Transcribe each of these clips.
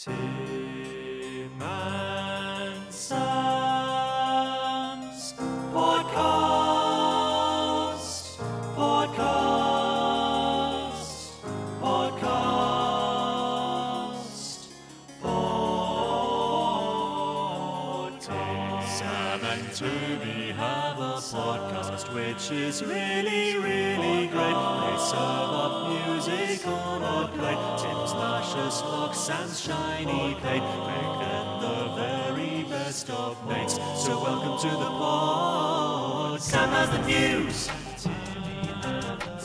Tim and Sam's podcast. Podcast. Podcast. Podcast. Sam and Toby have a podcast which is really, really great. They serve music on a plate. Tim's luscious locks, and shiny plate. Make them the very best of mates. So welcome to the pod. Sam has the news.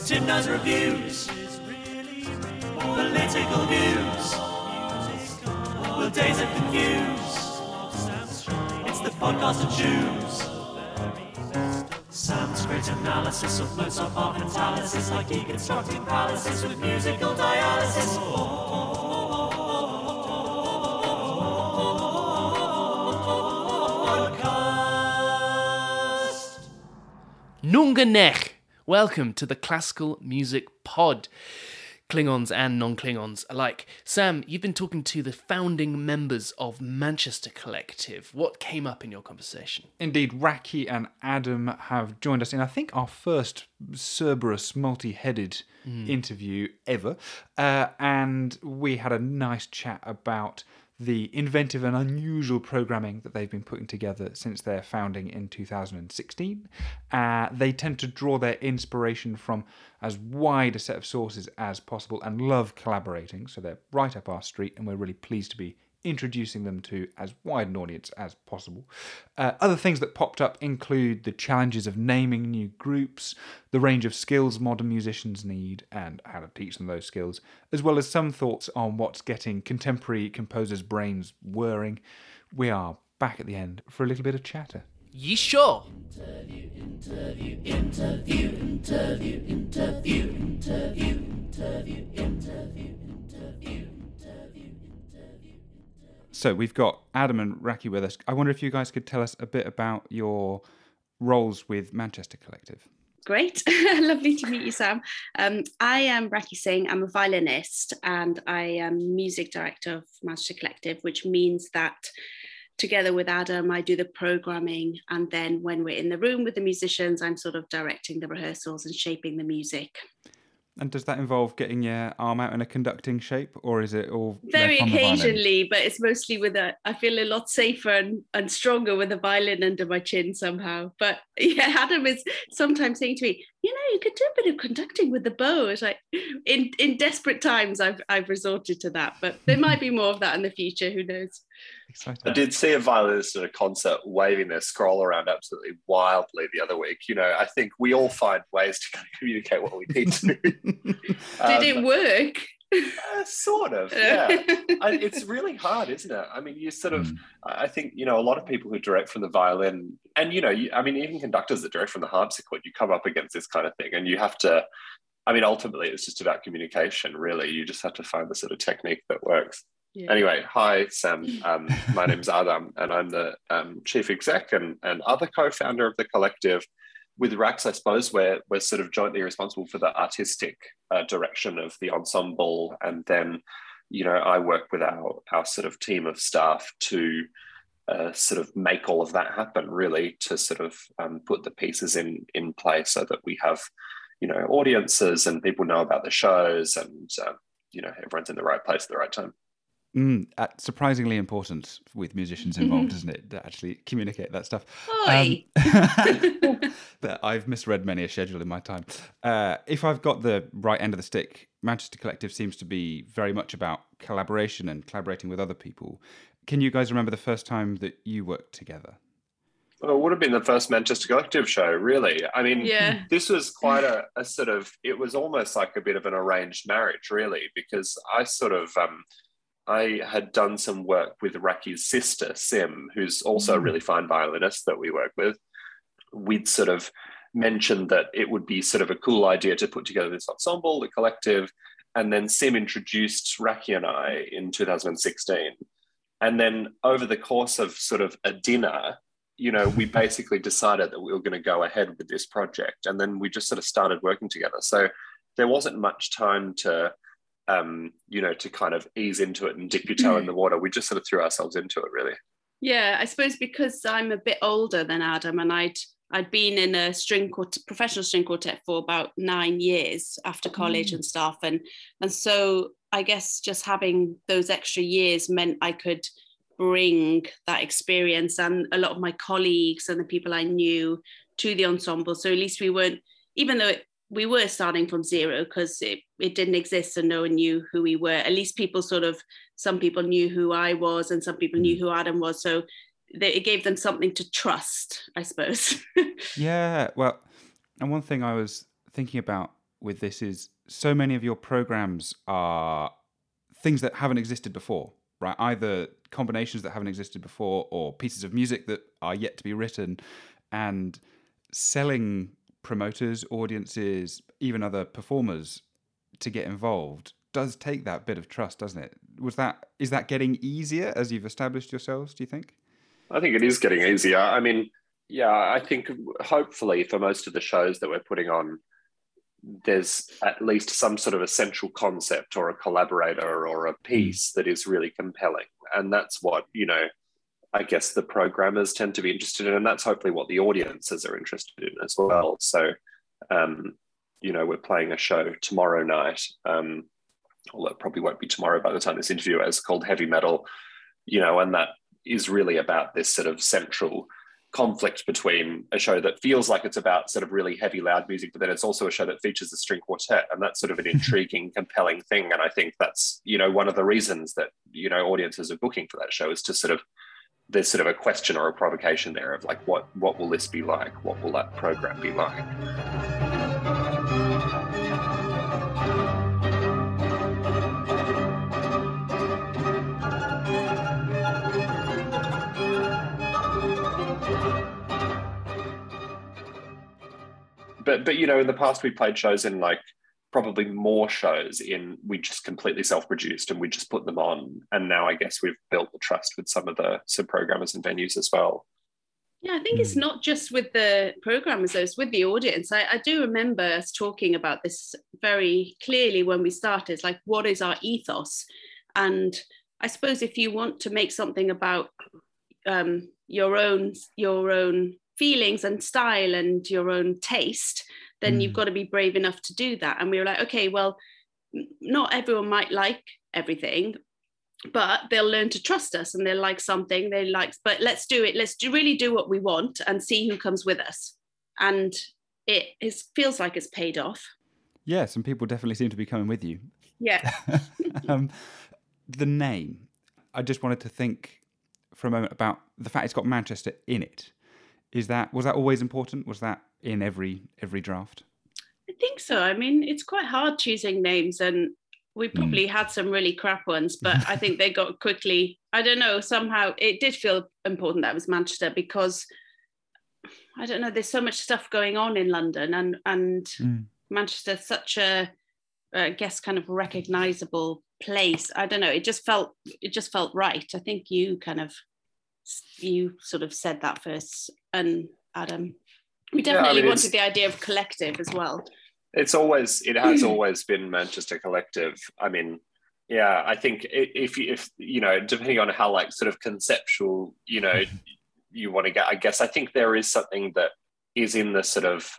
Tim does reviews. Political views. Will days of confuse? It's the podcast to choose. Great analysis of Mozart art and catalysis, like deconstructing palaces with musical dialysis. Podcast. NuqneH. Welcome to the Classical Music Pod. Klingons and non Klingons alike. Sam, you've been talking to the founding members of Manchester Collective. What came up in your conversation? Indeed, Rakhi and Adam have joined us in, I think, our first Cerberus multi headed interview ever. Uh, and we had a nice chat about the inventive and unusual programming that they've been putting together since their founding in 2016. Uh, they tend to draw their inspiration from as wide a set of sources as possible and love collaborating, so they're right up our street, and we're really pleased to be introducing them to as wide an audience as possible. Uh, other things that popped up include the challenges of naming new groups, the range of skills modern musicians need, and how to teach them those skills, as well as some thoughts on what's getting contemporary composers' brains whirring. We are back at the end for a little bit of chatter. Ye sure? So we've got Adam and Rakhi with us. I wonder if you guys could tell us a bit about your roles with Manchester Collective. Great. Lovely to meet you, Sam. Um, I am Rakhi Singh. I'm a violinist and I am music director of Manchester Collective, which means that together with Adam, I do the programming. And then when we're in the room with the musicians, I'm sort of directing the rehearsals and shaping the music. And does that involve getting your arm out in a conducting shape, or is it all Very left on the violin? occasionally, but it's mostly with a, I feel a lot safer and, and stronger with a violin under my chin somehow. But yeah, Adam is sometimes saying to me, you know, you could do a bit of conducting with the bow. It's like in, in desperate times, I've, I've resorted to that, but there might be more of that in the future. Who knows? Exciting. I did see a violinist at a concert waving their scroll around absolutely wildly the other week. You know, I think we all find ways to kind of communicate what we need to. Um, Did it work? uh, sort of, yeah. I, it's really hard, isn't it? I mean, you sort of, Mm. I think, you know, a lot of people who direct from the violin, and, you know, you, I mean, even conductors that direct from the harpsichord, you come up against this kind of thing and you have to, I mean, ultimately, it's just about communication, really. You just have to find the sort of technique that works. Yeah. Anyway, hi, Sam. Um, my name's Adam, and I'm the um, chief exec and, and other co founder of the collective. With Rax, I suppose we're, we're sort of jointly responsible for the artistic uh, direction of the ensemble. And then, you know, I work with our, our sort of team of staff to uh, sort of make all of that happen, really, to sort of um, put the pieces in, in place so that we have, you know, audiences and people know about the shows and, um, you know, everyone's in the right place at the right time. Mm, uh, surprisingly important with musicians involved, isn't it? To actually communicate that stuff. Oi. Um, that I've misread many a schedule in my time. Uh, if I've got the right end of the stick, Manchester Collective seems to be very much about collaboration and collaborating with other people. Can you guys remember the first time that you worked together? Well, it would have been the first Manchester Collective show, really. I mean, Yeah. this was quite a, a sort of, it was almost like a bit of an arranged marriage, really, because I sort of, um, I had done some work with Rakhi's sister, Sim, who's also a mm. really fine violinist that we work with. We'd sort of mentioned that it would be sort of a cool idea to put together this ensemble, the collective. And then Sim introduced Rakhi and I in 2016. And then over the course of sort of a dinner, you know, we basically decided that we were going to go ahead with this project. And then we just sort of started working together. So there wasn't much time to um, you know, to kind of ease into it and dip your toe in the water. We just sort of threw ourselves into it, really. Yeah, I suppose because I'm a bit older than Adam, and I'd I'd been in a string quartet, professional string quartet for about nine years after college Mm. and stuff, and and so I guess just having those extra years meant I could bring that experience and a lot of my colleagues and the people I knew to the ensemble. So at least we weren't, even though it, we were starting from zero because it, it didn't exist and no one knew who we were. At least people sort of, some people knew who I was and some people knew mm. who Adam was. So they, it gave them something to trust, I suppose. Yeah, well, and one thing I was thinking about with this is so many of your programs are things that haven't existed before, right? Either combinations that haven't existed before or pieces of music that are yet to be written and selling promoters, audiences, even other performers to get involved does take that bit of trust, doesn't it? Was that is that getting easier as you've established yourselves, do you think? I think it is getting easier. I mean, yeah, I think hopefully for most of the shows that we're putting on, there's at least some sort of essential concept or a collaborator or a piece mm. that is really compelling. And that's what, you know, I guess the programmers tend to be interested in. And that's hopefully what the audiences are interested in as well. So, um, you know, we're playing a show tomorrow night. Um, although it probably won't be tomorrow by the time this interview is called Heavy Metal, you know, and that is really about this sort of central conflict between a show that feels like it's about sort of really heavy, loud music, but then it's also a show that features a string quartet. And that's sort of an intriguing, compelling thing. And I think that's, you know, one of the reasons that, you know, audiences are booking for that show is to sort of, there's sort of a question or a provocation there of like, what, what will this be like? What will that program be like? but but you know in the past we played shows in like probably more shows in we just completely self-produced and we just put them on and now i guess we've built the trust with some of the sub programmers and venues as well Yeah, I think it's not just with the programmers, though, it's with the audience. I, I do remember us talking about this very clearly when we started, like what is our ethos? And I suppose if you want to make something about um, your own your own feelings and style and your own taste, then you've got to be brave enough to do that. And we were like, okay, well, not everyone might like everything, but they'll learn to trust us and they'll like something they like but let's do it let's do, really do what we want and see who comes with us and it is, feels like it's paid off Yeah, some people definitely seem to be coming with you. yeah um, the name. I just wanted to think for a moment about the fact it's got Manchester in it. Is that was that always important? Was that in every every draft? i think so i mean it's quite hard choosing names and we probably had some really crap ones but i think they got quickly i don't know somehow it did feel important that it was manchester because i don't know there's so much stuff going on in london and and Mm. manchester's such a i guess kind of recognizable place i don't know it just felt it just felt right i think you kind of you sort of said that first and adam. We Yeah, I definitely mean, wanted the idea of collective as well. It's always it has always been manchester collective. I mean yeah i think if you if you know depending on how like sort of conceptual you know you want to get i guess i think there is something that is in the sort of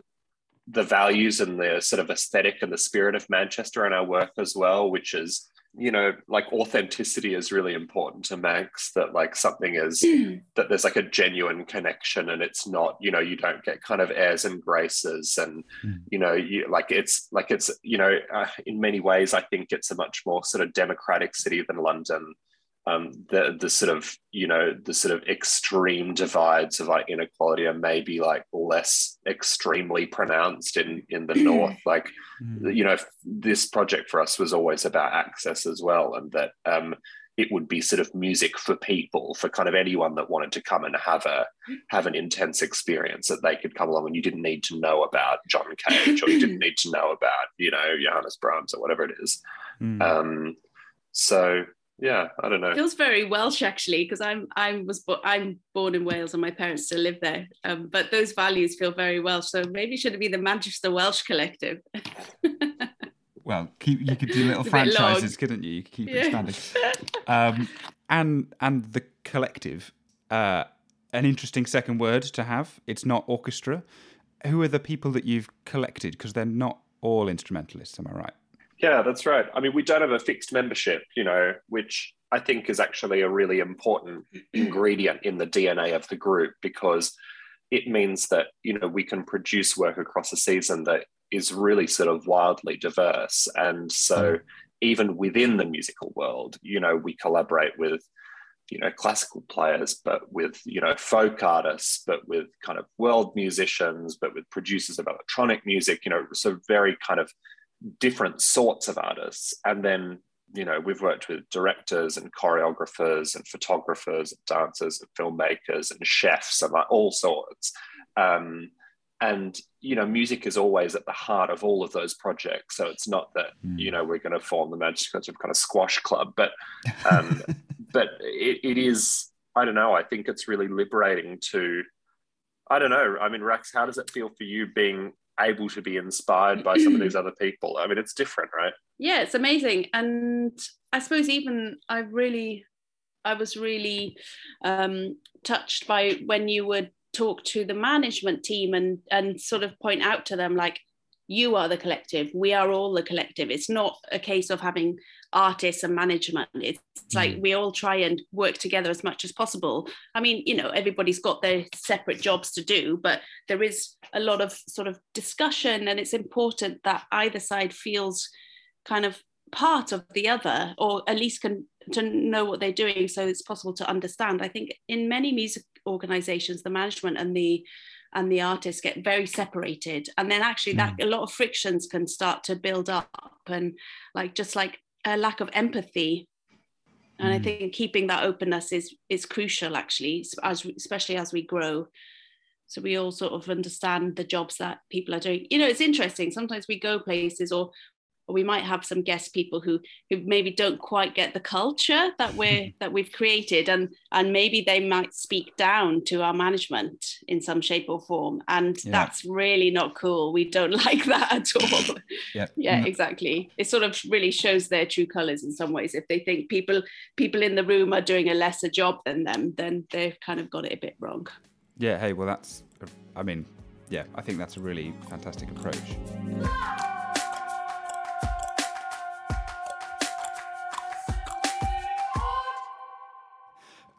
the values and the sort of aesthetic and the spirit of manchester in our work as well which is you know like authenticity is really important to max that like something is that there's like a genuine connection and it's not you know you don't get kind of airs and graces and Mm. you know you like it's like it's you know uh, in many ways i think it's a much more sort of democratic city than london um, the the sort of you know the sort of extreme divides of like inequality are maybe like less extremely pronounced in in the north like Mm. you know this project for us was always about access as well and that um it would be sort of music for people for kind of anyone that wanted to come and have a have an intense experience that they could come along and you didn't need to know about John Cage or you didn't need to know about you know Johannes Brahms or whatever it is Mm. um so yeah I don't know It feels very Welsh actually because I'm I was bo- I'm born in Wales and my parents still live there. Um, but those values feel very Welsh. So maybe should it be the Manchester Welsh Collective? well, keep you could do little It's a bit long. franchises, couldn't you? You could keep Yeah. expanding. Um, and and the collective, uh, an interesting second word to have. It's not orchestra. Who are the people that you've collected? Because they're not all instrumentalists. Am I right? Yeah, that's right. I mean, we don't have a fixed membership, you know, which I think is actually a really important ingredient in the DNA of the group because it means that, you know, we can produce work across a season that is really sort of wildly diverse. And so mm-hmm. even within the musical world, you know, we collaborate with, you know, classical players, but with, you know, folk artists, but with kind of world musicians, but with producers of electronic music, you know, so very kind of different sorts of artists. And then, you know, we've worked with directors and choreographers and photographers and dancers and filmmakers and chefs and like all sorts. Um, and you know, music is always at the heart of all of those projects. So it's not that Mm. you know we're going to form the Magic kind of squash club, but um, but it, it is. I don't know. I think it's really liberating to. I don't know. I mean, Rex, how does it feel for you being able to be inspired by some of these other people? I mean, it's different, right? yeah it's amazing and i suppose even i really i was really um touched by when you would talk to the management team and and sort of point out to them like you are the collective we are all the collective it's not a case of having artists and management it's, it's like mm. we all try and work together as much as possible. I mean you know everybody's got their separate jobs to do but there is a lot of sort of discussion and it's important that either side feels kind of part of the other or at least can to know what they're doing so it's possible to understand. I think in many music organizations the management and the and the artists get very separated and then actually that mm. a lot of frictions can start to build up and like just like a lack of empathy. And i Mm. think keeping that openness is is crucial actually as especially as we grow. So we all sort of understand the jobs that people are doing. You know it's interesting. Sometimes we go places or we might have some guest people who who maybe don't quite get the culture that we're that we've created and and maybe they might speak down to our management in some shape or form and Yeah. that's really not cool we don't like that at all Yeah. yeah Mm. exactly it sort of really shows their true colors in some ways if they think people people in the room are doing a lesser job than them then they've kind of got it a bit wrong Yeah. Hey. Well, that's. I mean, yeah. I think that's a really fantastic approach.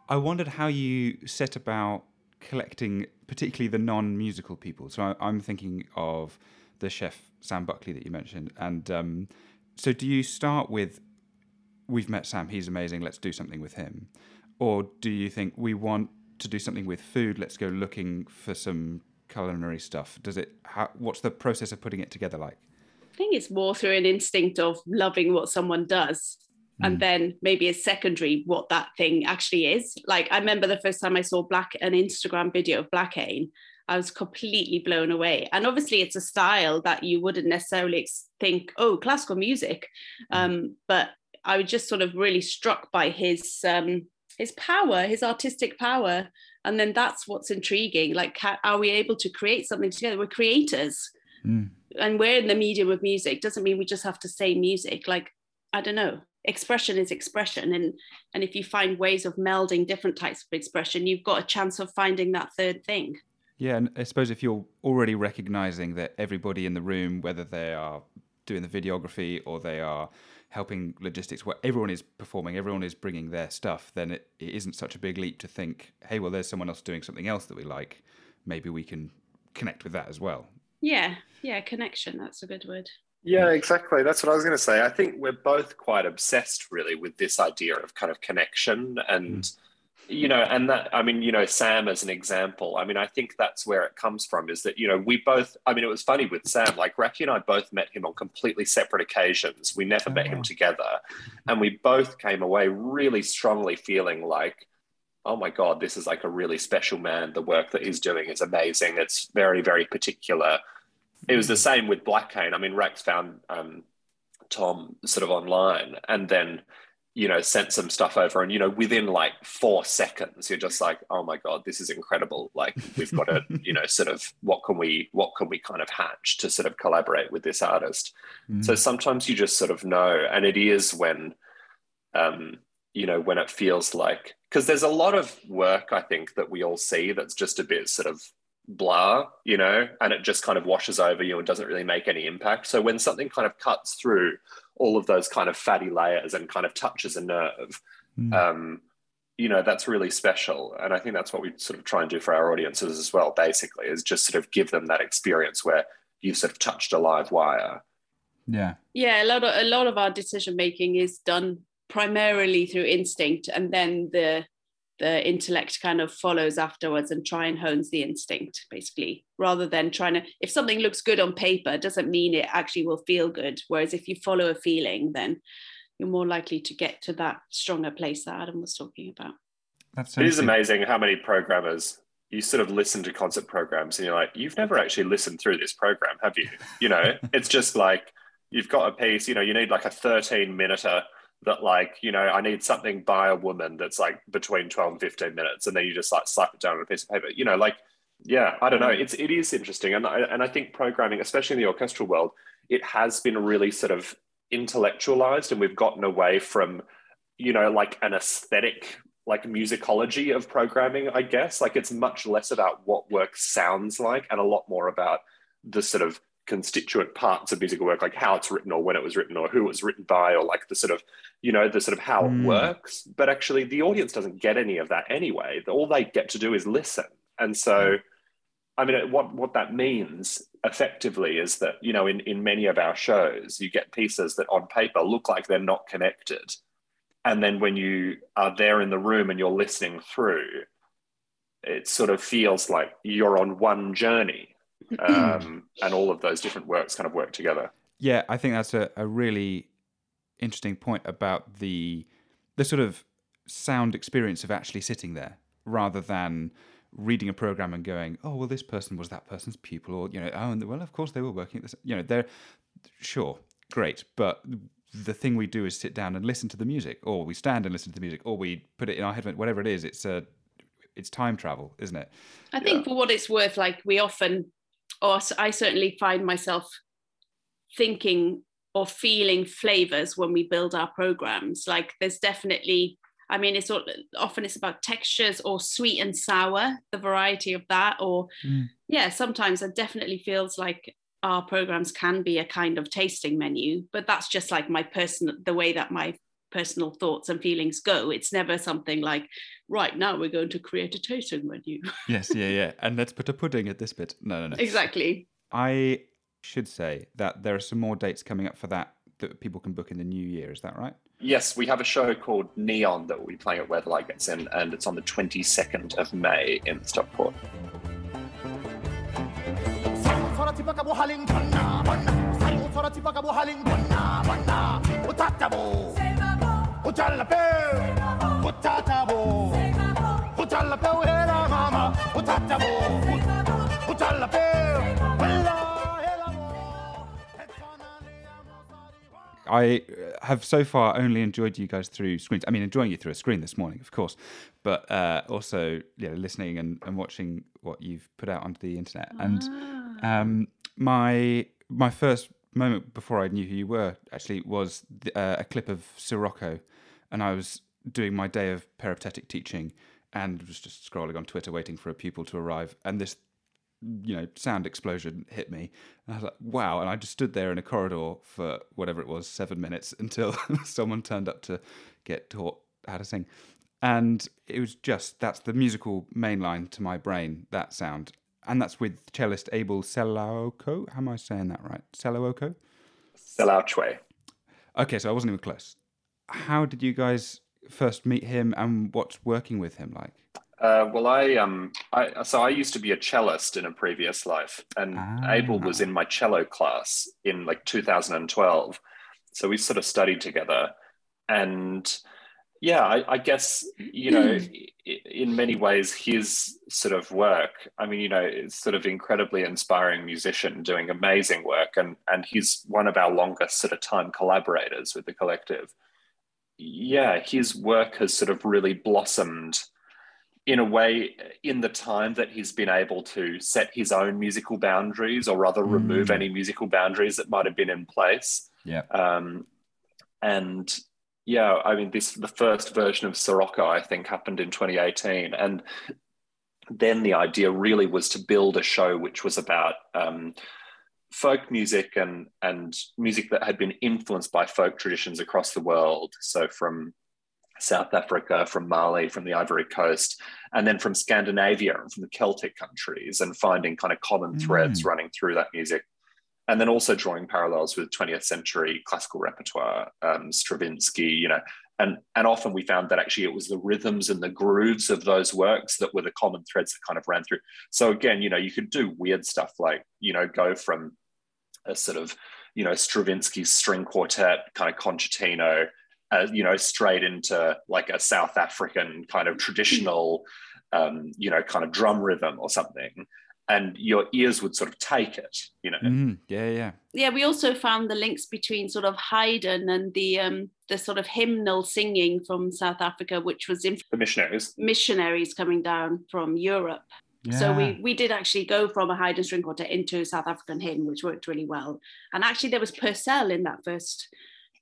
I wondered how you set about collecting, particularly the non-musical people. So I, I'm thinking of the chef Sam Buckley that you mentioned, and um, so do you start with, "We've met Sam; he's amazing. Let's do something with him," or do you think we want to do something with food? Let's go looking for some culinary stuff. Does it? How, what's the process of putting it together like? I think it's more through an instinct of loving what someone does. And then maybe a secondary what that thing actually is. Like I remember the first time I saw Black an Instagram video of Blackhaine, I was completely blown away. And obviously it's a style that you wouldn't necessarily think, oh, classical music. Um, but I was just sort of really struck by his um, his power, his artistic power. And then that's what's intriguing. Like, are we able to create something together? We're creators Mm. and we're in the medium of music doesn't mean we just have to say music like i don't know expression is expression and and if you find ways of melding different types of expression you've got a chance of finding that third thing Yeah, and I suppose if you're already recognizing that everybody in the room, whether they are doing the videography or they are helping logistics, where everyone is performing, everyone is bringing their stuff, then it, it isn't such a big leap to think, hey, well, there's someone else doing something else that we like. Maybe we can connect with that as well. yeah yeah connection that's a good word Yeah, exactly. That's what I was going to say. I think we're both quite obsessed, really, with this idea of kind of connection and, mm. you know, and that, I mean, you know, Sam as an example, I mean, I think that's where it comes from is that, you know, we both, I mean, it was funny with Sam, like Rakhi and I both met him on completely separate occasions. We never Oh, met wow. him together. And we both came away really strongly feeling like, oh my God, this is like a really special man. The work that he's doing is amazing. It's very, very particular it was the same with Blackhaine. I mean, Rex found um, Tom sort of online, and then you know, sent some stuff over, and you know, within like four seconds, you're just like, oh my god, this is incredible! Like we've got to, you know, sort of what can we what can we kind of hatch to sort of collaborate with this artist. Mm. So sometimes you just sort of know, and it is when, um, you know, when it feels like because there's a lot of work I think that we all see that's just a bit sort of blah, you know, and it just kind of washes over you and doesn't really make any impact. So when something kind of cuts through all of those kind of fatty layers and kind of touches a nerve, Mm. um, you know, that's really special. And I think that's what we sort of try and do for our audiences as well, basically, is just sort of give them that experience where you've sort of touched a live wire. yeah. Yeah, a lot of a lot of our decision making is done primarily through instinct, and then the the intellect kind of follows afterwards and try and hones the instinct basically rather than trying to if something looks good on paper doesn't mean it actually will feel good. Whereas if you follow a feeling then you're more likely to get to that stronger place that adam was talking about. That's It is amazing how many programmers you sort of listen to concert programs and you're like, you've never actually listened through this program, have you? You know, it's just like you've got a piece, you know, you need like a 13 minute that like, you know, I need something by a woman that's like between 12 and 15 minutes. And then you just like slap it down on a piece of paper, you know, like, yeah, I don't know. Mm. It's, it is interesting. And I, and I think programming, especially in the orchestral world, it has been really sort of intellectualized and we've gotten away from, you know, like an aesthetic like musicology of programming, I guess. Like it's much less about what work sounds like and a lot more about the sort of constituent parts of musical work, like how it's written or when it was written or who it was written by, or like the sort of, you know, the sort of how Mm. it works. But actually, the audience doesn't get any of that anyway. All they get to do is listen. And so, I mean, what, what that means effectively is that, you know, in, in many of our shows, you get pieces that on paper look like they're not connected and then when you are there in the room and you're listening through it sort of feels like you're on one journey um, and all of those different works kind of work together Yeah, I think that's a, a really interesting point about the the sort of sound experience of actually sitting there rather than reading a program and going, oh well, this person was that person's pupil, or you know, oh, and well, of course they were working at this. You know, they're sure great, but the thing we do is sit down and listen to the music, or we stand and listen to the music, or we put it in our headphone, whatever it is. It's a it's time travel, isn't it? I think for what it's worth, like we often, or I certainly find myself thinking or feeling flavors when we build our programs. Like there's definitely, I mean, it's all, often it's about textures or sweet and sour, the variety of that. Or Mm. yeah, sometimes it definitely feels like our programs can be a kind of tasting menu, but that's just like my personal, the way that my personal thoughts and feelings go. It's never something like, right now we're going to create a tasting menu. Yes, yeah, yeah. And let's put a pudding at this bit. No, no, no. exactly. I should say that there are some more dates coming up for that that people can book in the new year. Is that right? yes we have a show called neon that we'll be playing at where the light gets in and it's on the 22nd of may in stockport Sarasora tibaga mo haling bana bana Sarasora tibaga mo haling bana bana Utatabo. Utalape hela mama. Utatabo. Utalape Hela hela mo I uh, have so far only enjoyed you guys through screens. I mean, enjoying you through a screen this morning, of course, but uh, also you know, listening and, and watching what you've put out onto the internet. And um, my my first moment before I knew who you were actually was the, uh, a clip of Sirocco, and I was doing my day of peripatetic teaching and was just scrolling on Twitter waiting for a pupil to arrive, and this you know, sound explosion hit me. And I was like, wow. And I just stood there in a corridor for whatever it was, seven minutes until someone turned up to get taught how to sing. And it was just, that's the musical main line to my brain, that sound. And that's with cellist Abel Selaocoe. How am I saying that right? Selaocoe? Selaocoe. Okay, so I wasn't even close. How did you guys first meet him and what's working with him like? Uh, well, I um, I so I used to be a cellist in a previous life, and Ah. Abel was in my cello class in like 2012. So we sort of studied together, and yeah, I, I guess you know, in many ways, his sort of work. I mean, you know, is sort of incredibly inspiring musician doing amazing work, and and he's one of our longest sort of time collaborators with the collective. Yeah, his work has sort of really blossomed in a way in the time that he's been able to set his own musical boundaries or rather remove any musical boundaries that might have been in place. Yeah. Um, and yeah, I mean, this the first version of Sirocco, I think, happened in 2018, and then the idea really was to build a show which was about um, folk music and and music that had been influenced by folk traditions across the world. So from South Africa, from Mali, from the Ivory Coast, and then from Scandinavia and from the Celtic countries, and finding kind of common threads running through that music. And then also drawing parallels with 20th century classical repertoire, um, Stravinsky, you know, and and often we found that actually it was the rhythms and the grooves of those works that were the common threads that kind of ran through. So again, you know, you could do weird stuff like you know go from a sort of you know Stravinsky string quartet kind of concertino, uh, you know, straight into like a South African kind of traditional, um, you know, kind of drum rhythm or something and your ears would sort of take it, you know. Mm, yeah, yeah. Yeah, we also found the links between sort of Haydn and the um, the sort of hymnal singing from South Africa, which was in The missionaries. missionaries coming down from Europe. So we we did actually go from a Haydn string quartet into a South African hymn, which worked really well. And actually, there was Purcell in that first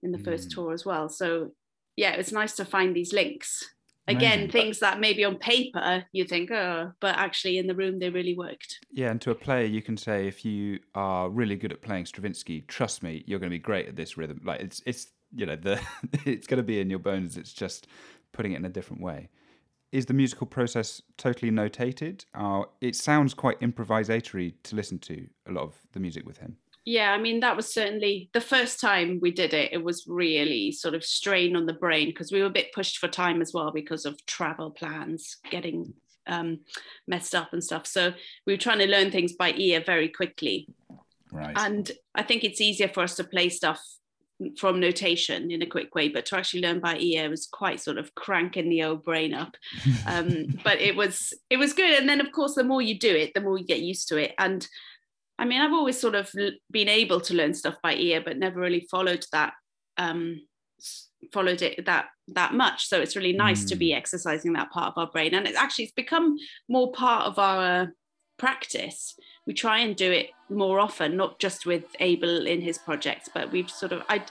in the first Mm. tour as well. So yeah, it was nice to find these links. Again, Amazing. things that maybe on paper you think, oh, but actually in the room they really worked. Yeah, and to a player, you can say if you are really good at playing Stravinsky, trust me, you're going to be great at this rhythm. Like it's it's you know the it's going to be in your bones. It's just putting it in a different way. Is the musical process totally notated? Uh, it sounds quite improvisatory to listen to a lot of the music with him. Yeah, I mean, that was certainly the first time we did it. It was really sort of strain on the brain because we were a bit pushed for time as well because of travel plans getting um, messed up and stuff. So we were trying to learn things by ear very quickly. Right. And I think it's easier for us to play stuff from notation in a quick way, but to actually learn by ear was quite sort of cranking the old brain up. Um, but it was it was good. And then of course, the more you do it, the more you get used to it. And I mean, I've always sort of been able to learn stuff by ear, but never really followed that um, followed it that that much. So it's really nice to be exercising that part of our brain, and it's actually it's become more part of our practice. We try and do it more often, not just with Abel in his projects, but we've sort of I.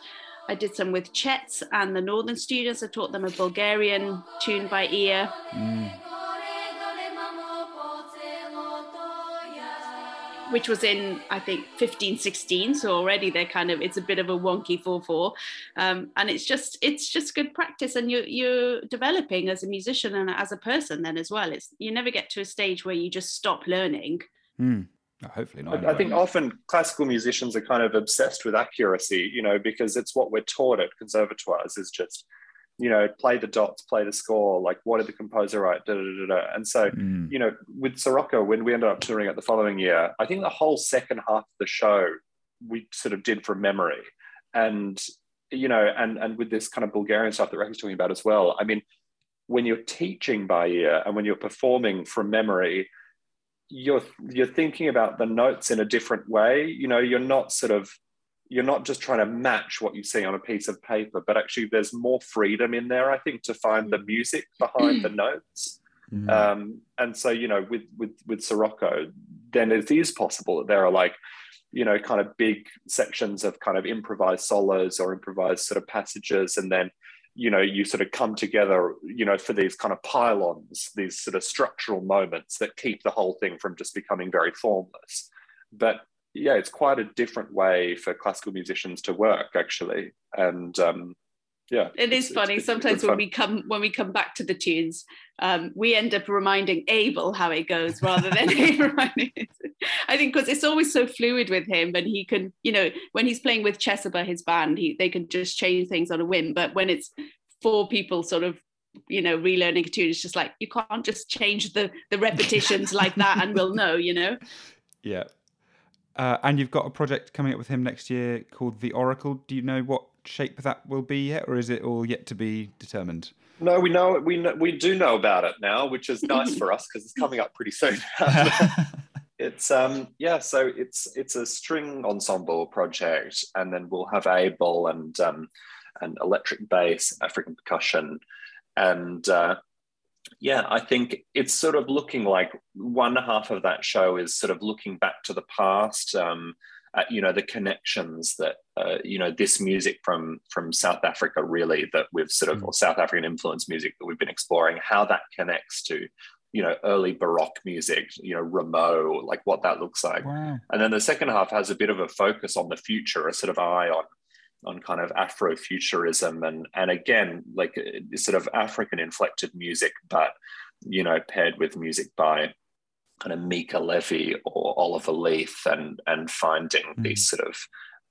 I did some with Chets and the Northern students. I taught them a Bulgarian tune by ear. Which was in I think 15, 16. So already they're kind of it's a bit of a wonky four four, um, and it's just it's just good practice, and you you're developing as a musician and as a person then as well. It's you never get to a stage where you just stop learning. Oh, hopefully not. I, I think often classical musicians are kind of obsessed with accuracy, you know, because it's what we're taught at conservatoires is just, you know, play the dots, play the score, like what did the composer write, da da da da. And so, Mm. you know, with Sirocco, when we ended up touring it the following year, I think the whole second half of the show we sort of did from memory. And, you know, and and with this kind of Bulgarian stuff that Rakhi's talking about as well, I mean, when you're teaching by ear and when you're performing from memory, you're you're thinking about the notes in a different way. You know, you're not sort of you're not just trying to match what you see on a piece of paper, but actually there's more freedom in there, I think, to find the music behind the notes. Mm. Um, and so, you know, with with with Sirocco, then it is possible that there are like, you know, kind of big sections of kind of improvised solos or improvised sort of passages, and then, you know, you sort of come together, you know, for these kind of pylons, these sort of structural moments that keep the whole thing from just becoming very formless. But yeah, it's quite a different way for classical musicians to work, actually, and um, yeah, it's- funny. it's Sometimes good when fun. we come when we come back to the tunes, um, we end up reminding Abel how it goes rather than reminding. I think because it's always so fluid with him, and he can, you know, when he's playing with Chesaba, his band, he they can just change things on a whim. But when it's four people sort of you know relearning a tune it's just like you can't just change the the repetitions like that and we'll know you know Yeah. Uh, and you've got a project coming up with him next year called The Oracle. Do you know what shape that will be yet, or is it all yet to be determined? No, we know we know, we do know about it now, which is nice for us because it's coming up pretty soon. it's um yeah, so it's it's a string ensemble project, and then we'll have Abel and um and electric bass, African percussion, and uh, yeah, I think it's sort of looking like one half of that show is sort of looking back to the past. Um, at, you know the connections that uh, you know this music from from South Africa really that we've sort of mm. or South African influence music that we've been exploring how that connects to you know early baroque music you know rameau like what that looks like wow. and then the second half has a bit of a focus on the future a sort of eye on on kind of afrofuturism and and again like uh, sort of african inflected music but you know paired with music by kind of Mika Levi or Oliver Leith and and finding mm. these sort of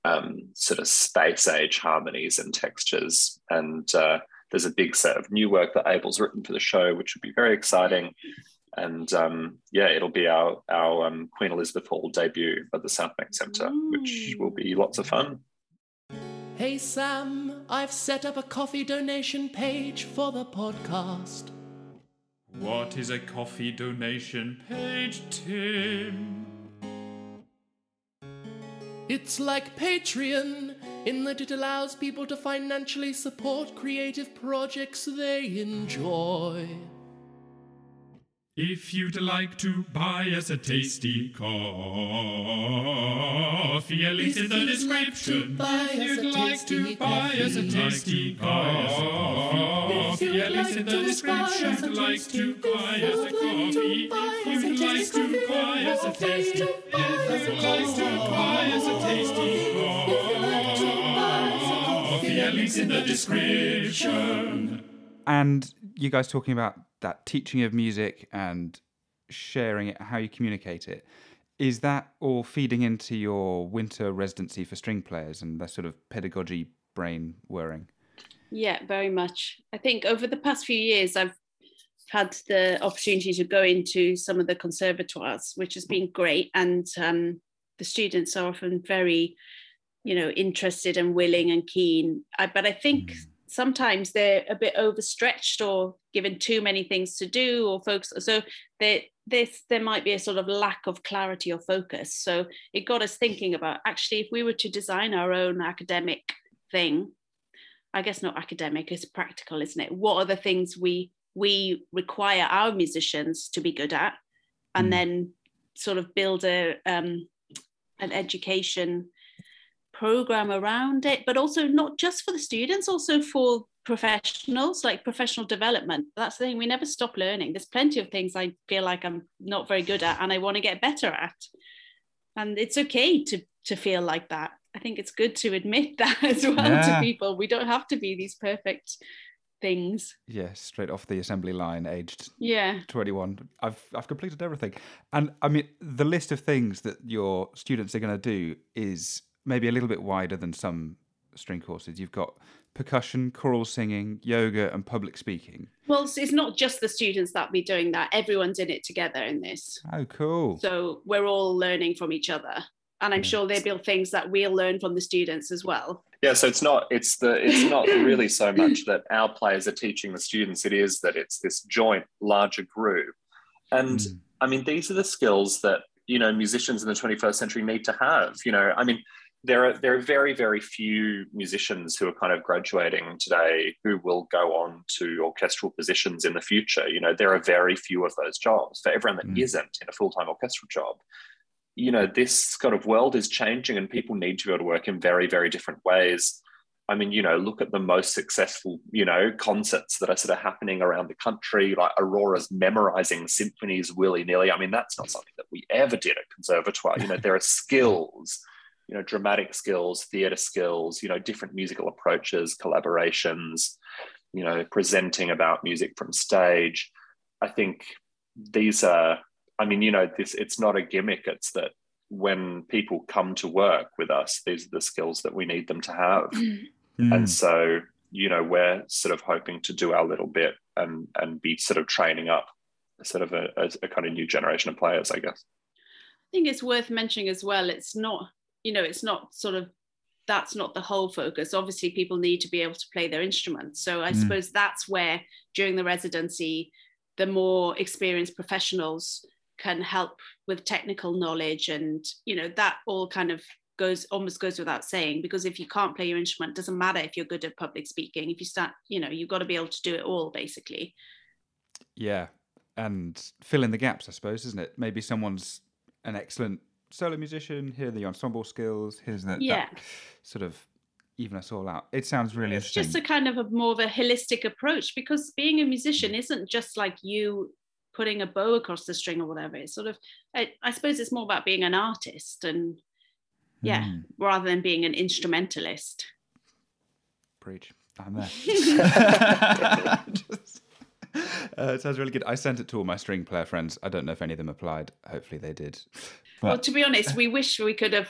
um, sort of space age harmonies and textures and uh, there's a big set of new work that Abel's written for the show, which will be very exciting. And um, yeah, it'll be our our um, Queen Elizabeth Hall debut at the Southbank Centre, which will be lots of fun. Hey Sam, I've set up a coffee donation page for the podcast. What is a coffee donation page, Tim? It's like Patreon in that it allows people to financially support creative projects they enjoy. If you'd like to buy us a tasty coffee, a link in the description. If you'd like to buy us a tasty coffee, a link in the description. If you'd like to buy us a coffee, if you'd like to buy us a tasty, if you'd like to buy us a tasty coffee, a link's in the description. And you guys talking about that teaching of music and sharing it, how you communicate it, is that all feeding into your winter residency for string players and that sort of pedagogy brain whirring? Yeah, very much. I think over the past few years, I've had the opportunity to go into some of the conservatoires, which has been great. And um, the students are often very, you know, interested and willing and keen. I, but I think mm sometimes they're a bit overstretched or given too many things to do or focus so they, this there might be a sort of lack of clarity or focus. So it got us thinking about actually if we were to design our own academic thing i guess not academic it's practical isn't it? What are the things we we require our musicians to be good at? And mm. then sort of build a um, an education program around it, but also not just for the students, also for professionals, like professional development. That's the thing, we never stop learning. There's plenty of things I feel like I'm not very good at and I want to get better at. And it's okay to to feel like that. I think it's good to admit that as well yeah. to people. We don't have to be these perfect things. Yeah, straight off the assembly line, aged yeah 21. I've I've completed everything. And I mean the list of things that your students are going to do is maybe a little bit wider than some string courses. You've got percussion, choral singing, yoga, and public speaking. Well, it's not just the students that be doing that. Everyone's in it together in this. Oh, cool. So we're all learning from each other. And I'm yeah. sure they build things that we'll learn from the students as well. Yeah, so it's not it's the it's not really so much that our players are teaching the students. It is that it's this joint larger group. And mm. I mean, these are the skills that you know musicians in the 21st century need to have. You know, I mean, there are there are very very few musicians who are kind of graduating today who will go on to orchestral positions in the future. You know, there are very few of those jobs. For everyone that mm. not in a full time orchestral job, you know, this kind of world is changing, and people need to be able to work in very very different ways. I mean, you know, look at the most successful, you know, concerts that are sort of happening around the country, like Aurora's memorizing symphonies willy nilly. I mean, that's not something that we ever did at conservatoire. You know, there are skills you know dramatic skills theater skills you know different musical approaches collaborations you know presenting about music from stage. I think these are i mean you know this it's not a gimmick it's that when people come to work with us these are the skills that we need them to have. Mm. and so you know we're sort of hoping to do our little bit and and be sort of training up sort of a, a, a kind of new generation of players i guess. I think it's worth mentioning as well it's not you know it's not sort of that's not the whole focus obviously people need to be able to play their instruments so i mm. suppose that's where during the residency the more experienced professionals can help with technical knowledge and you know that all kind of goes almost goes without saying because if you can't play your instrument, doesn't matter if you're good at public speaking. If you start, you know, you've got to be able to do it all basically. Yeah, and fill in the gaps, I suppose, isn't it? Maybe someone's an excellent solo musician. Here are the ensemble skills. Here's that, Yeah. sort of even us all out. It sounds really it's just a kind of a more of a holistic approach because being a musician isn't just like you putting a bow across the string or whatever it's sort of I, I suppose it's more about being an artist and yeah Mm. rather than being an instrumentalist Preach. I'm there. Just- uh, it sounds really good. I sent it to all my string player friends. I don't know if any of them applied. Hopefully they did. well to be honest we wish we could have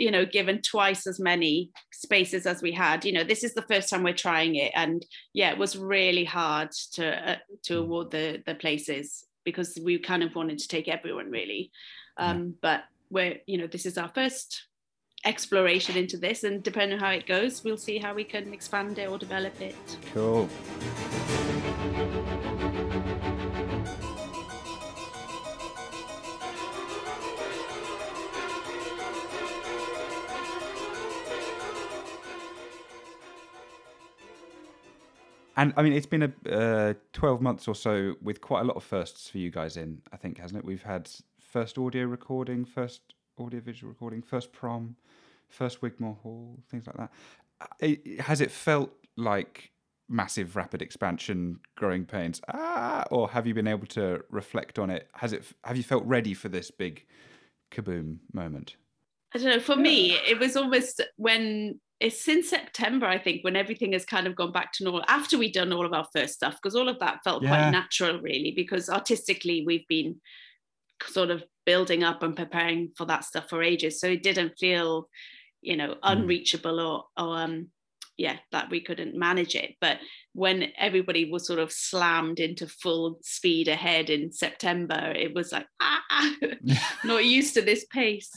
you know given twice as many spaces as we had you know this is the first time we're trying it and yeah it was really hard to uh, to Mm. award the the places because we kind of wanted to take everyone really um but we're you know this is our first exploration into this and depending on how it goes we'll see how we can expand it or develop it cool. And I mean, it's been a uh, twelve months or so with quite a lot of firsts for you guys in. I think, hasn't it? We've had first audio recording, first audio visual recording, first prom, first Wigmore Hall, things like that. It- has it felt like massive, rapid expansion, growing pains? Ah, or have you been able to reflect on it? Has it? Have you felt ready for this big kaboom moment? I don't know. For me, it was almost when it's since September, I think, when everything has kind of gone back to normal after we'd done all of our first stuff, because all of that felt Yeah. quite natural, really, because artistically we've been sort of building up and preparing for that stuff for ages. So it didn't feel, you know, unreachable or, or um, yeah, that we couldn't manage it. But when everybody was sort of slammed into full speed ahead in September, it was like, ah, not used to this pace.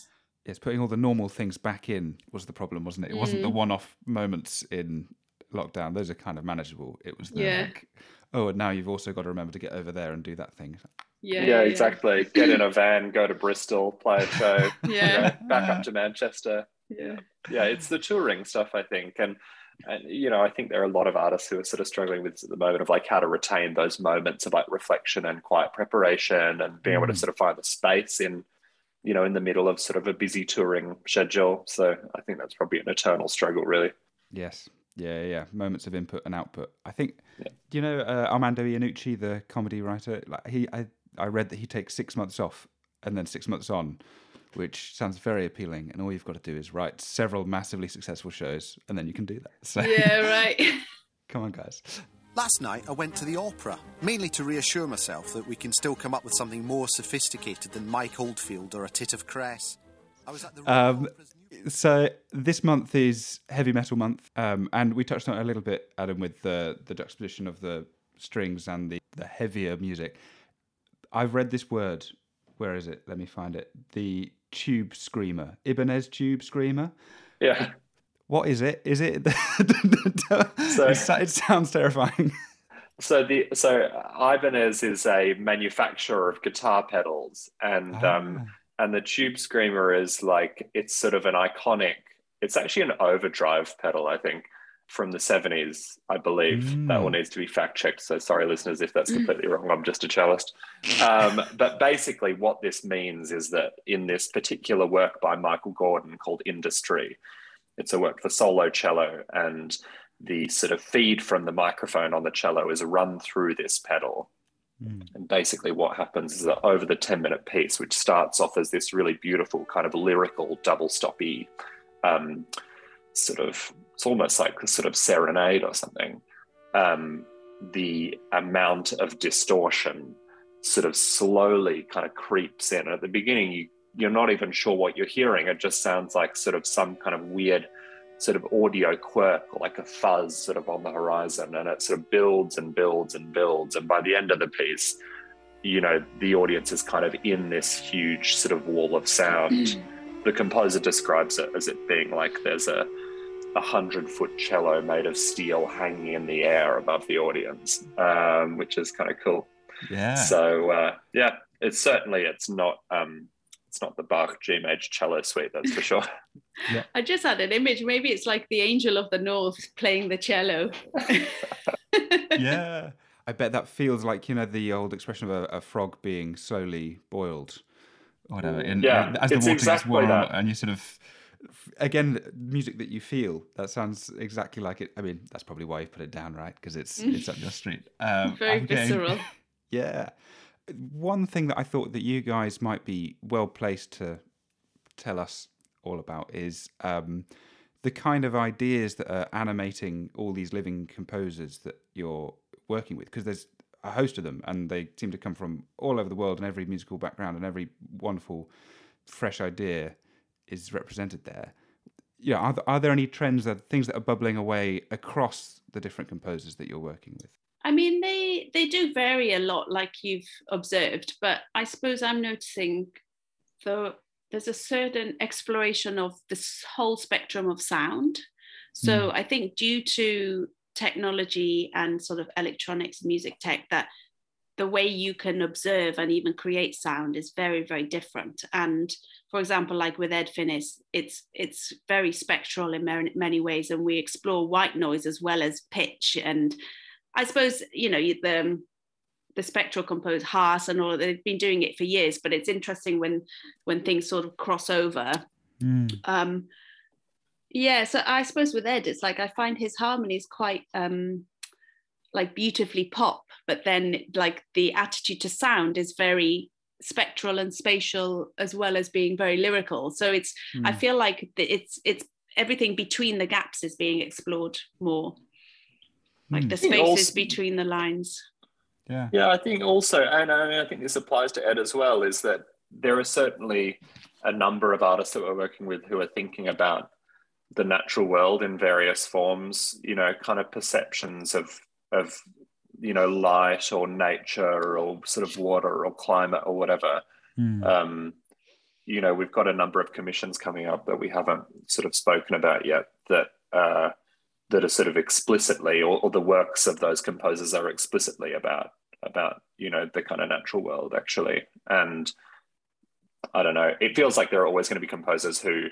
Yes, putting all the normal things back in was the problem, wasn't it? It wasn't the Mm. one-off moments in lockdown; those are kind of manageable. It was the Yeah. like, oh, and now you've also got to remember to get over there and do that thing. Yeah, yeah, exactly. Get in a van, go to Bristol, play a show, you know, back up to Manchester. Yeah. Yeah, it's the touring stuff, I think, and and you know, I think there are a lot of artists who are sort of struggling with this at the moment of like how to retain those moments of like reflection and quiet preparation and being able to Mm. sort of find the space in, you know, in the middle of sort of a busy touring schedule. So I think that's probably an eternal struggle, really. Yes, yeah, yeah. Moments of input and output. I think. Yeah. Do you know uh, Armando Iannucci, the comedy writer? Like he, I, I read that he takes six months off and then six months on, which sounds very appealing. And all you've got to do is write several massively successful shows, and then you can do that. So Yeah, right. come on, guys. Last night I went to the opera, mainly to reassure myself that we can still come up with something more sophisticated than Mike Oldfield or a tit of cress. I was at the Um, So this month is heavy metal month, um, and we touched on it a little bit, Adam, with the the juxtaposition of the strings and the the heavier music. I've read this word. Where is it? Let me find it. The tube screamer, Ibanez tube screamer. Yeah. What is it? Is it? So- it, sounds terrifying. So the so Ibanez is a manufacturer of guitar pedals, and um, Ah. and the Tube Screamer is like it's sort of an iconic. It's actually an overdrive pedal, I think, from the seventies, I believe. That Mm. one needs to be fact checked. So sorry, listeners, if that's completely wrong. I'm just a cellist. Um, but basically, what this means is that in this particular work by Michael Gordon called Industry, it's a work for solo cello and the sort of feed from the microphone on the cello is run through this pedal. And basically, what happens is that over the 10 minute piece, which starts off as this really beautiful kind of lyrical double stoppy, um, sort of, it's almost like a sort of serenade or something, um, the amount of distortion sort of slowly kind of creeps in. And At the beginning, you, you're not even sure what you're hearing. It just sounds like sort of some kind of weird sort of audio quirk or like a fuzz sort of on the horizon and it sort of builds and builds and builds and by the end of the piece you know the audience is kind of in this huge sort of wall of sound the composer describes it as it being like there's a a hundred foot cello made of steel hanging in the air above the audience um, which is kind of cool Yeah. so uh, yeah, it's certainly it's not um, it's not the Bach G major cello suite, that's for sure. I just had an image. Maybe it's like the angel of the north playing the cello. yeah. I bet that feels like, you know, the old expression of a, a frog being slowly boiled. or Whatever. And, Yeah, and as the it's water exactly gets warm, that. and you sort of, again, music that you feel. That sounds exactly like it. I mean, that's probably why you put it down, right? Because it's it's up your street. Um, Very visceral. yeah. One thing that I thought that you guys might be well placed to tell us all about is um, the kind of ideas that are animating all these living composers that you're working with, because there's a host of them, and they seem to come from all over the world and every musical background and every wonderful, fresh idea is represented there. Yeah, are, are there any trends that things that are bubbling away across the different composers that you're working with? I mean, they they do vary a lot, like you've observed. But I suppose I'm noticing, though, there's a certain exploration of this whole spectrum of sound. So hmm. I think due to technology and sort of electronics, music tech, that the way you can observe and even create sound is very very different and for example like with ed finnis it's it's very spectral in many, many ways and we explore white noise as well as pitch and i suppose you know the the spectral composer Haas and all they've been doing it for years but it's interesting when when things sort of cross over. Um yeah so i suppose with ed it's like i find his harmonies quite um like beautifully pop but then like the attitude to sound is very spectral and spatial as well as being very lyrical. So it's i feel like it's it's everything between the gaps is being explored more like the spaces also- between the lines Yeah. Yeah, I think also, and I, mean, I think this applies to Ed as well, is that there are certainly a number of artists that we're working with who are thinking about the natural world in various forms, you know, kind of perceptions of, of you know, light or nature or sort of water or climate or whatever. Um, you know, we've got a number of commissions coming up that we haven't sort of spoken about yet that uh, that are sort of explicitly, or, or the works of those composers are explicitly about about you know the kind of natural world actually. And I don't know, it feels like there are always going to be composers who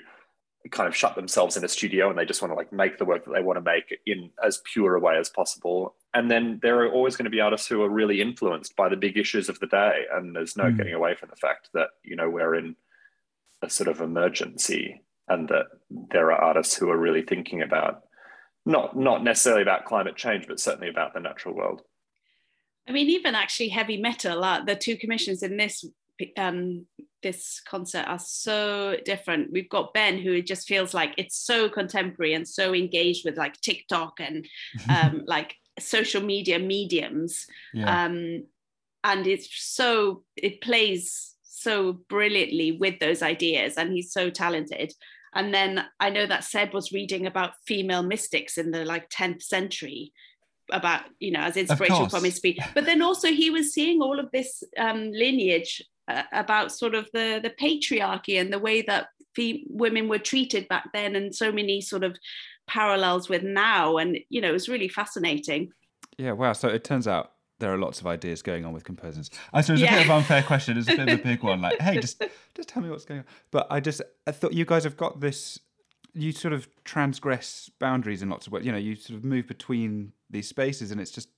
kind of shut themselves in a studio and they just want to like make the work that they want to make in as pure a way as possible. And then there are always going to be artists who are really influenced by the big issues of the day. And there's no hmm. getting away from the fact that, you know, we're in a sort of emergency and that there are artists who are really thinking about not not necessarily about climate change, but certainly about the natural world. I mean, even actually heavy metal, uh, the two commissions in this um, this concert are so different. We've got Ben, who just feels like it's so contemporary and so engaged with like TikTok and um, like social media mediums. Yeah. Um, and it's so it plays so brilliantly with those ideas, and he's so talented. And then I know that Seb was reading about female mystics in the like 10th century, about you know as inspiration from his speech. But then also he was seeing all of this um, lineage uh, about sort of the the patriarchy and the way that fe- women were treated back then, and so many sort of parallels with now. And you know it was really fascinating. Yeah, wow. So it turns out there are lots of ideas going on with composers. Uh, I suppose it's a bit of an unfair question. It's a bit of a big one. Like, hey, just just tell me what's going on. But I just I thought you guys have got this. You sort of transgress boundaries in lots of ways. You know, you sort of move between these spaces, and it's just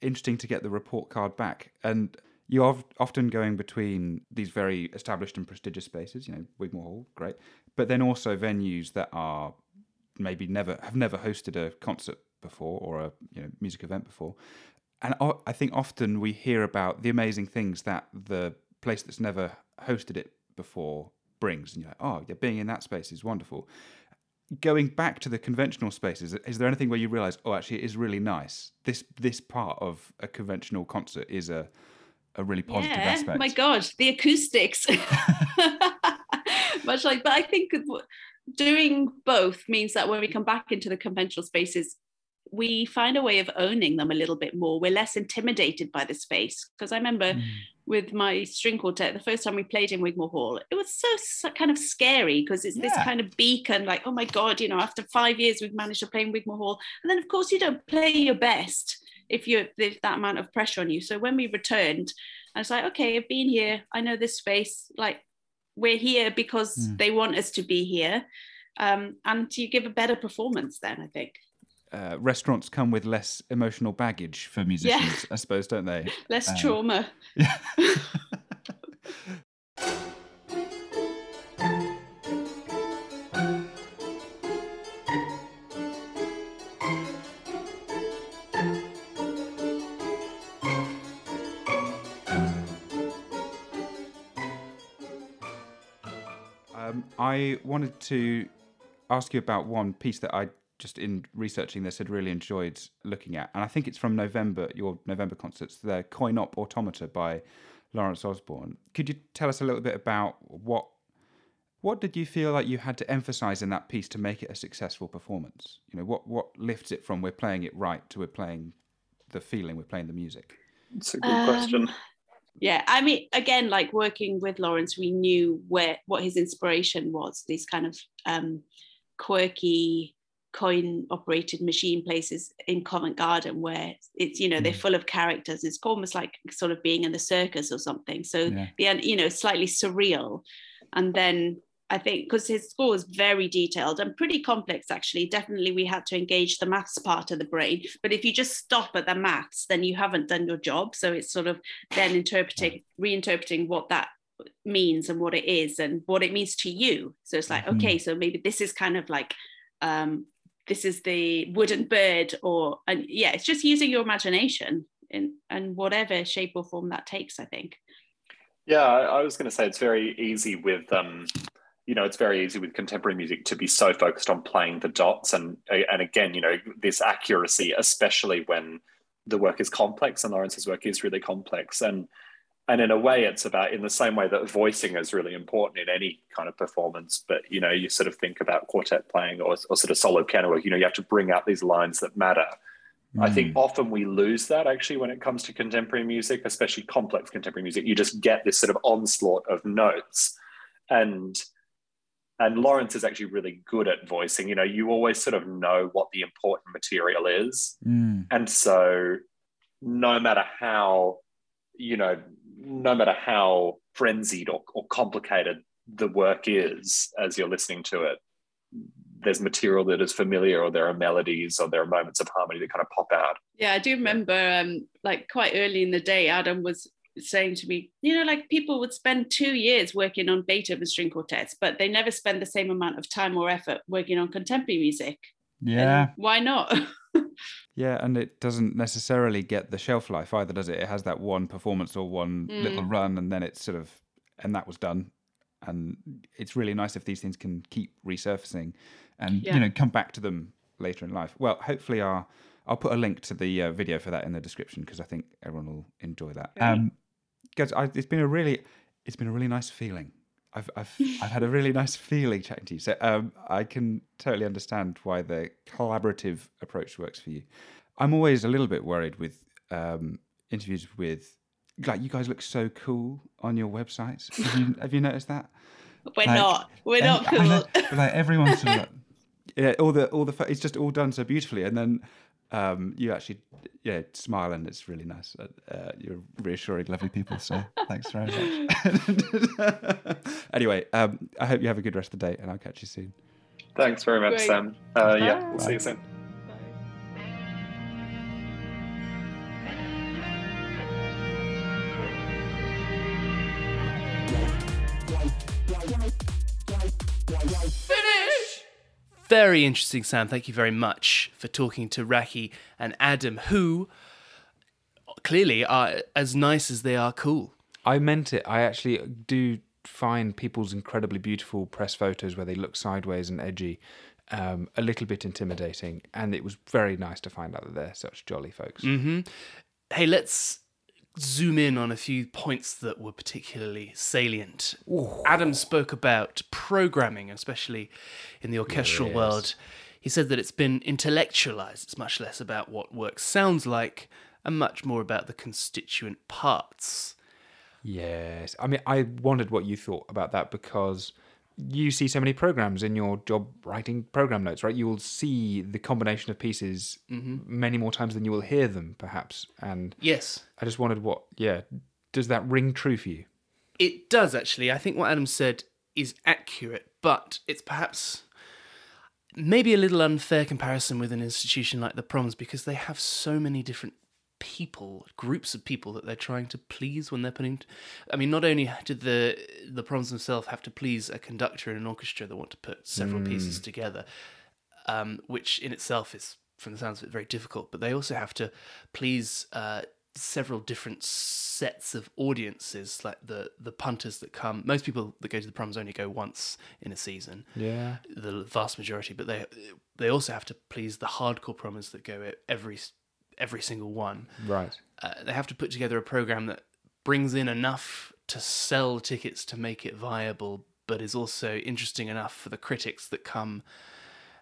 interesting to get the report card back. And you are often going between these very established and prestigious spaces. You know, Wigmore Hall, great, but then also venues that are maybe never have never hosted a concert before or a you know music event before and o- I think often we hear about the amazing things that the place that's never hosted it before brings, and you're like, oh, yeah, being in that space is wonderful. Going back to the conventional spaces, is there anything where you realise, oh, actually, it is really nice. This this part of a conventional concert is a a really positive yeah, aspect. my God, the acoustics. Much like, but I think doing both means that when we come back into the conventional spaces, we find a way of owning them a little bit more. We're less intimidated by the space. Because I remember with my string quartet, the first time we played in Wigmore Hall, it was so, so kind of scary because it's this kind of beacon, like, oh my God, you know, after five years, we've managed to play in Wigmore Hall. And then, of course, you don't play your best if you're there's that amount of pressure on you. So when we returned, I was like, okay, I've been here. I know this space. Like, we're here because Hmm. they want us to be here um, and you give a better performance then i think Uh, restaurants come with less emotional baggage for musicians, I suppose, don't they? less Um, trauma Um, I wanted to ask you about one piece that I just in researching this had really enjoyed looking at, and I think it's from November, your November concerts, the Coin Op Automata by Laurence Osborn. Could you tell us a little bit about what what did you feel like you had to emphasize in that piece to make it a successful performance? You know, what what lifts it from we're playing it right to we're playing the feeling, we're playing the music. It's a good question. Um, yeah i mean again like working with laurence we knew where what his inspiration was these kind of um quirky coin operated machine places in covent garden where it's you know they're full of characters it's almost like sort of being in the circus or something so Yeah. the end you know slightly surreal and then I think because his score was very detailed and pretty complex, actually. Definitely, we had to engage the maths part of the brain. But if you just stop at the maths, then you haven't done your job. So it's sort of then interpreting, reinterpreting what that means and what it is and what it means to you. So it's like, okay, so maybe this is kind of like, um, this is the wooden bird, or and yeah, it's just using your imagination in and whatever shape or form that takes. I think. Yeah, I, I was going to say it's very easy with, um, you know, it's very easy with contemporary music to be so focused on playing the dots, and and again, you know, this accuracy, especially when the work is complex, and Laurence's work is really complex, and and in a way, it's about in the same way that voicing is really important in any kind of performance. But you know, you sort of think about quartet playing or, or sort of solo piano work. You know, you have to bring out these lines that matter. I think often we lose that actually when it comes to contemporary music, especially complex contemporary music. You just get this sort of onslaught of notes, and and Laurence is actually really good at voicing. You know, you always sort of know what the important material is, Mm. and so no matter how you know, no matter how frenzied or, or complicated the work is as you're listening to it, there's material that is familiar, or there are melodies, or there are moments of harmony that kind of pop out. Yeah, I do remember um like quite early in the day, Adam was saying to me, you know, like people would spend two years working on Beethoven string quartets, but they never spend the same amount of time or effort working on contemporary music. And why not? Yeah, and it doesn't necessarily get the shelf life either, does it? It has that one performance or one little run, and then it's sort of, and that was done. And it's really nice if these things can keep resurfacing, and Yeah. you know come back to them later in life. Well, hopefully, our I'll put a link to the uh, video for that in the description because I think everyone will enjoy that. Um, guys, I, it's been a really, it's been a really nice feeling. I've I've I've had a really nice feeling chatting to you. So um, I can totally understand why the collaborative approach works for you. I'm always a little bit worried with um, interviews with like you guys look so cool on your websites. Have you, have you noticed that? We're Like, not. We're And- not know, cool. like everyone's sort of like, yeah, all the all the it's just all done so beautifully, and then um, you actually yeah smile, and it's really nice. Uh, uh, you're reassuring, lovely people. So thanks very much. anyway, um, I hope you have a good rest of the day, and I'll catch you soon. Thanks very much, Great. Sam. Uh, yeah, we'll see you soon. Very interesting, Sam. Thank you very much for talking to Rakhi and Adam, who clearly are as nice as they are cool. I meant it. I actually do find people's incredibly beautiful press photos where they look sideways and edgy um, a little bit intimidating, and it was very nice to find out that they're such jolly folks. Hey, let's zoom in on a few points that were particularly salient. Adam spoke about programming, especially in the orchestral world. He said that it's been intellectualized. It's much less about what work sounds like and much more about the constituent parts. Yes. I mean, I wondered what you thought about that because you see so many programs in your job writing program notes, right? You will see the combination of pieces mm-hmm. many more times than you will hear them, perhaps. And Yes. I just wondered what, yeah, does that ring true for you? It does actually. I think what Adam said is accurate, but it's perhaps maybe a little unfair comparison with an institution like the Proms because they have so many different people, groups of people that they're trying to please when they're putting. I mean, not only did the the Proms themselves have to please a conductor and an orchestra that want to put several pieces together, um, which in itself is, from the sounds of it, very difficult. But they also have to please uh, several different sets of audiences, like the the punters that come. Most people that go to the proms only go once in a season. Yeah. the vast majority. But they they also have to please the hardcore Prommers that go every every single one. Right. Uh, they have to put together a program that brings in enough to sell tickets to make it viable, but is also interesting enough for the critics that come.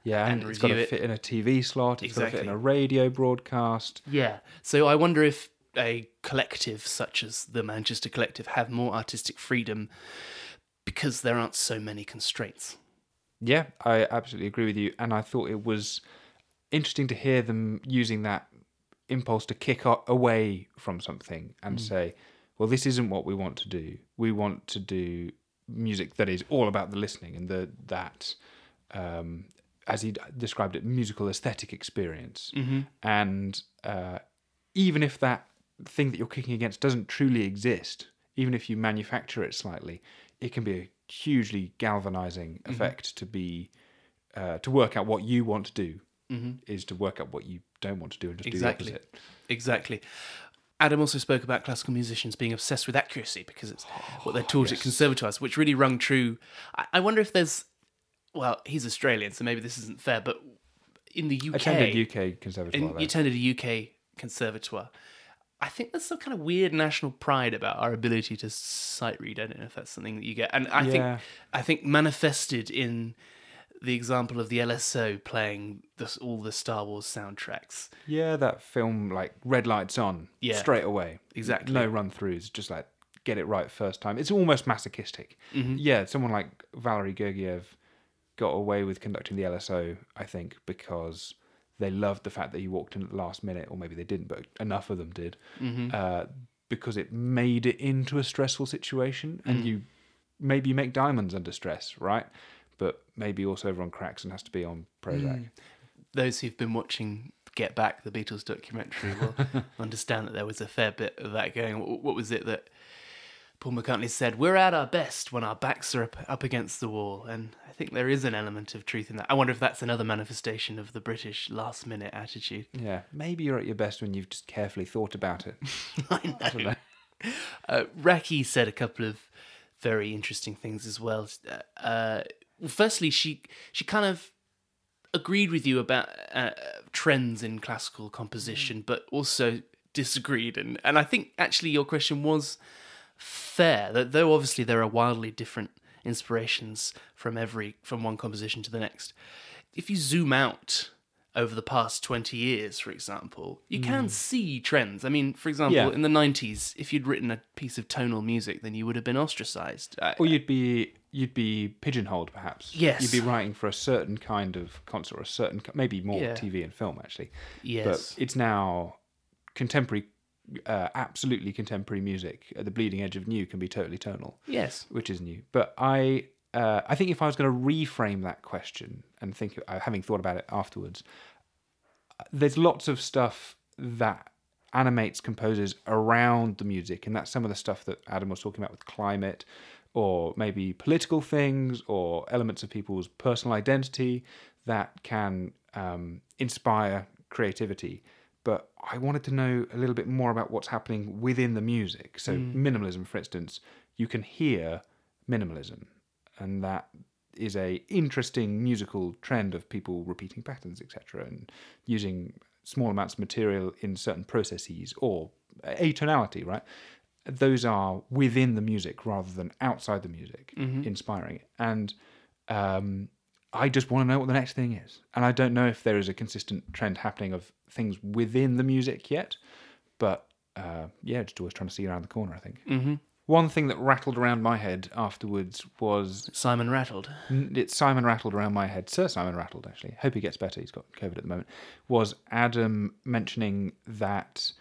Yeah, and, And it's got to it. fit in a TV slot. It's got to fit in a radio broadcast. Yeah. So I wonder if a collective such as the Manchester Collective have more artistic freedom because there aren't so many constraints. Yeah, I absolutely agree with you. And I thought it was interesting to hear them using that impulse to kick away from something and say, well, this isn't what we want to do. We want to do music that is all about the listening and the that, um, as he described it, musical aesthetic experience. And uh, even if that thing that you're kicking against doesn't truly exist, even if you manufacture it slightly, it can be a hugely galvanizing Mm-hmm. effect to be uh, to work out what you want to do Mm-hmm. is to work out what you don't want to do and just Exactly. do the opposite. Exactly. Adam also spoke about classical musicians being obsessed with accuracy because it's oh, what they're taught at conservatoires, which really rung true. I, I wonder if there's, well, he's Australian, so maybe this isn't fair, but in the UK, Attended UK conservatoire. though. you attended a UK conservatoire. I think there's some kind of weird national pride about our ability to sight read. I don't know if that's something that you get, and I Yeah. think I think manifested in the example of the LSO playing the, all the Star Wars soundtracks. yeah, that film like red lights on Yeah. straight away. Exactly. No run throughs, just like get it right first time. It's almost masochistic. Mm-hmm. Yeah, someone like Valery Gergiev got away with conducting the LSO, I think, because they loved the fact that he walked in at the last minute, or maybe they didn't, but enough of them did, Mm-hmm. uh, because it made it into a stressful situation, Mm. and you maybe you make diamonds under stress, right? But maybe also everyone cracks and has to be on Prozac. Mm. Those who've been watching Get Back, the Beatles documentary, will understand that there was a fair bit of that going. What what was it that Paul McCartney said? We're at our best when our backs are up, up against the wall. And I think there is an element of truth in that. I wonder if that's another manifestation of the British last minute attitude. Yeah, maybe you're at your best when you've just carefully thought about it. I know. Uh, Rakhi said a couple of very interesting things as well. Uh, well, firstly, she she kind of agreed with you about uh, trends in classical composition, but also disagreed. And and I think actually your question was fair. That though obviously there are wildly different inspirations from every from one composition to the next. If you zoom out over the past 20 years for example you can see trends i mean for example Yeah. in the 90s if you'd written a piece of tonal music then you would have been ostracized Or you'd be you'd be pigeonholed, perhaps. Yes. You'd be writing for a certain kind of concert, or a certain maybe more Yeah. TV and film actually. yes But it's now contemporary, uh, absolutely contemporary music at the bleeding edge of new can be totally tonal, yes which is new. But I. Uh, I think if I was going to reframe that question and think, uh, having thought about it afterwards, there's lots of stuff that animates composers around the music, and that's some of the stuff that Adam was talking about with climate, or maybe political things, or elements of people's personal identity that can um, inspire creativity. But I wanted to know a little bit more about what's happening within the music. So, minimalism, for instance, you can hear minimalism, and that is a interesting musical trend of people repeating patterns, etc., and using small amounts of material in certain processes or atonality, right? Those are within the music rather than outside the music, inspiring it. And um, I just want to know what the next thing is. And I don't know if there is a consistent trend happening of things within the music yet, but uh, yeah, just always trying to see around the corner, I think. Mm-hmm. One thing that rattled around my head afterwards was simon rattled it's Simon rattled around my head. Sir Simon rattled, actually. Hope he gets better. He's got COVID at the moment. Was Adam mentioning that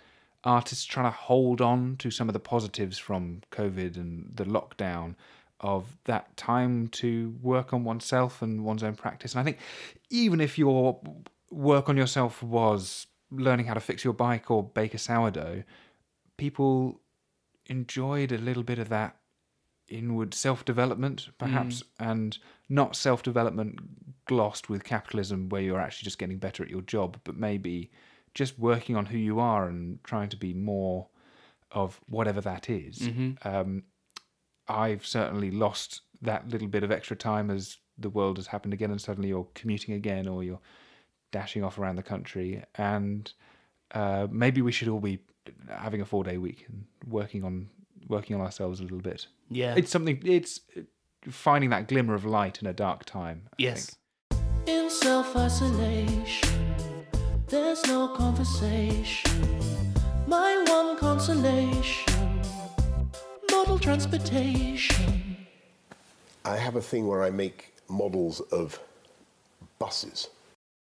artists trying to hold on to some of the positives from COVID and the lockdown of that time to work on oneself and one's own practice. And I think even if your work on yourself was learning how to fix your bike or bake a sourdough, people enjoyed a little bit of that inward self development, perhaps, and not self development glossed with capitalism where you're actually just getting better at your job, but maybe just working on who you are and trying to be more of whatever that is. Um, I've certainly lost that little bit of extra time as the world has happened again, and suddenly you're commuting again or you're dashing off around the country. And uh, maybe we should all be having a four day week and working on working on ourselves a little bit. Yeah. It's something. It's uh, finding that glimmer of light in a dark time. I Yes. think. In self isolation, there's no conversation. My one consolation, model transportation. I have a thing where I make models of buses.